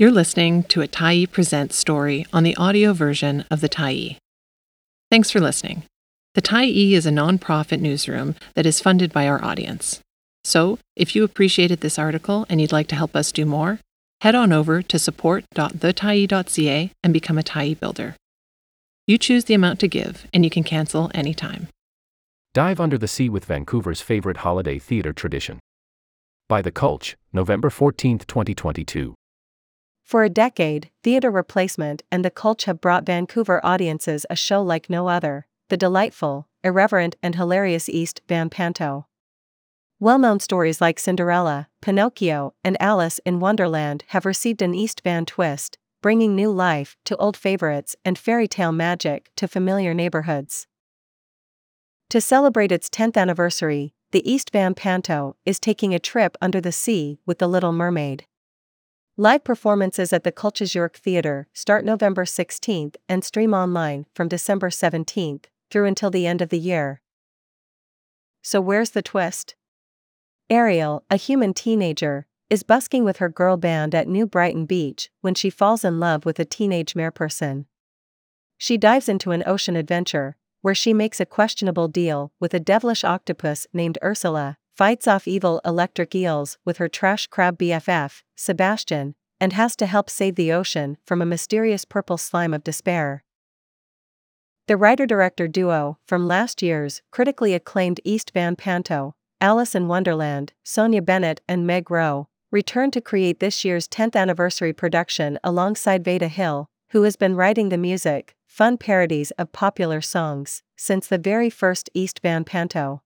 You're listening to a Tyee Presents story on the audio version of the Tyee. Thanks for listening. The Tyee is a nonprofit newsroom that is funded by our audience. So, if you appreciated this article and you'd like to help us do more, head on over to support.thetyee.ca and become a Tyee builder. You choose the amount to give, and you can cancel anytime. Dive Under the Sea with Vancouver's favorite holiday theater tradition. By The Cultch, November 14, 2022. For a decade, Theatre Replacement and The Cultch have brought Vancouver audiences a show like no other the delightful, irreverent, and hilarious East Van Panto. Well known stories like Cinderella, Pinocchio, and Alice in Wonderland have received an East Van twist, bringing new life to old favorites and fairy tale magic to familiar neighborhoods. To celebrate its 10th anniversary, the East Van Panto is taking a trip under the sea with The Little Mermaid. Live performances at the Cultch's York Theatre start November 16th and stream online from December 17th through until the end of the year. So, where's the twist? Ariel, a human teenager, is busking with her girl band at New Brighton Beach when she falls in love with a teenage merperson. She dives into an ocean adventure, where she makes a questionable deal with a devilish octopus named Ursula, fights off evil electric eels with her trash crab BFF, Sebastian, and has to help save the ocean from a mysterious purple slime of despair. The writer director duo from last year's critically acclaimed East Van Panto, Alice in Wonderland, Sonja Bennett and Meg Roe, returned to create this year's 10th anniversary production alongside Veda Hill, who has been writing the music, fun parodies of popular songs, since the very first East Van Panto.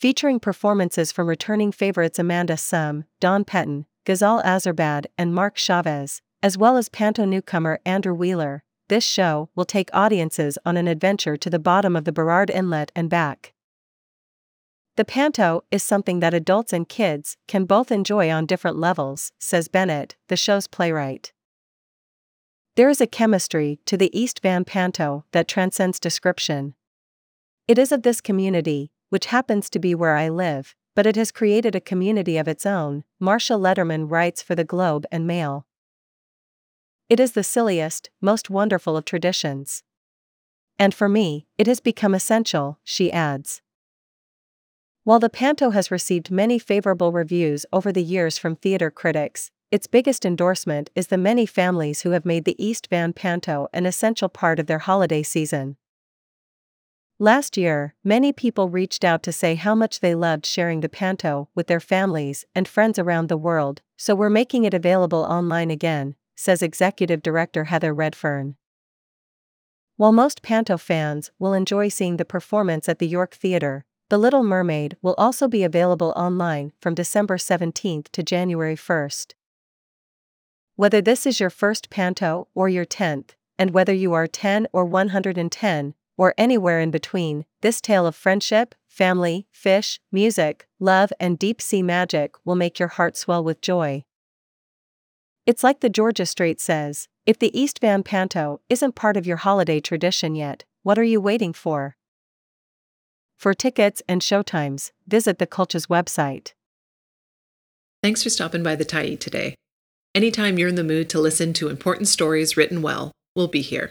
Featuring performances from returning favorites Amanda Sum, Dawn Petten, Ghazal Azarbad, and Mark Chavez, as well as Panto newcomer Andrew Wheeler, this show will take audiences on an adventure to the bottom of the Burrard Inlet and back. The panto is something that adults and kids can both enjoy on different levels, says Bennett, the show's playwright. There is a chemistry to the East Van Panto that transcends description. It is of this community, which happens to be where I live, but it has created a community of its own, Marsha Lederman writes for the Globe and Mail. It is the silliest, most wonderful of traditions. And for me, it has become essential, she adds. While the panto has received many favorable reviews over the years from theater critics, its biggest endorsement is the many families who have made the East Van Panto an essential part of their holiday season. Last year, many people reached out to say how much they loved sharing the panto with their families and friends around the world, so we're making it available online again, says Executive Director Heather Redfern. While most panto fans will enjoy seeing the performance at the York Theatre, the Little Mermaid will also be available online from December 17th to January 1st. Whether this is your first panto or your 10th, and whether you are 10 or 110, or anywhere in between, this tale of friendship, family, fish, music, love, and deep sea magic will make your heart swell with joy. It's like the Georgia Straight says if the East Van Panto isn't part of your holiday tradition yet, what are you waiting for? For tickets and showtimes, visit the Cultch's website. Thanks for stopping by the Tyee today. Anytime you're in the mood to listen to important stories written well, we'll be here.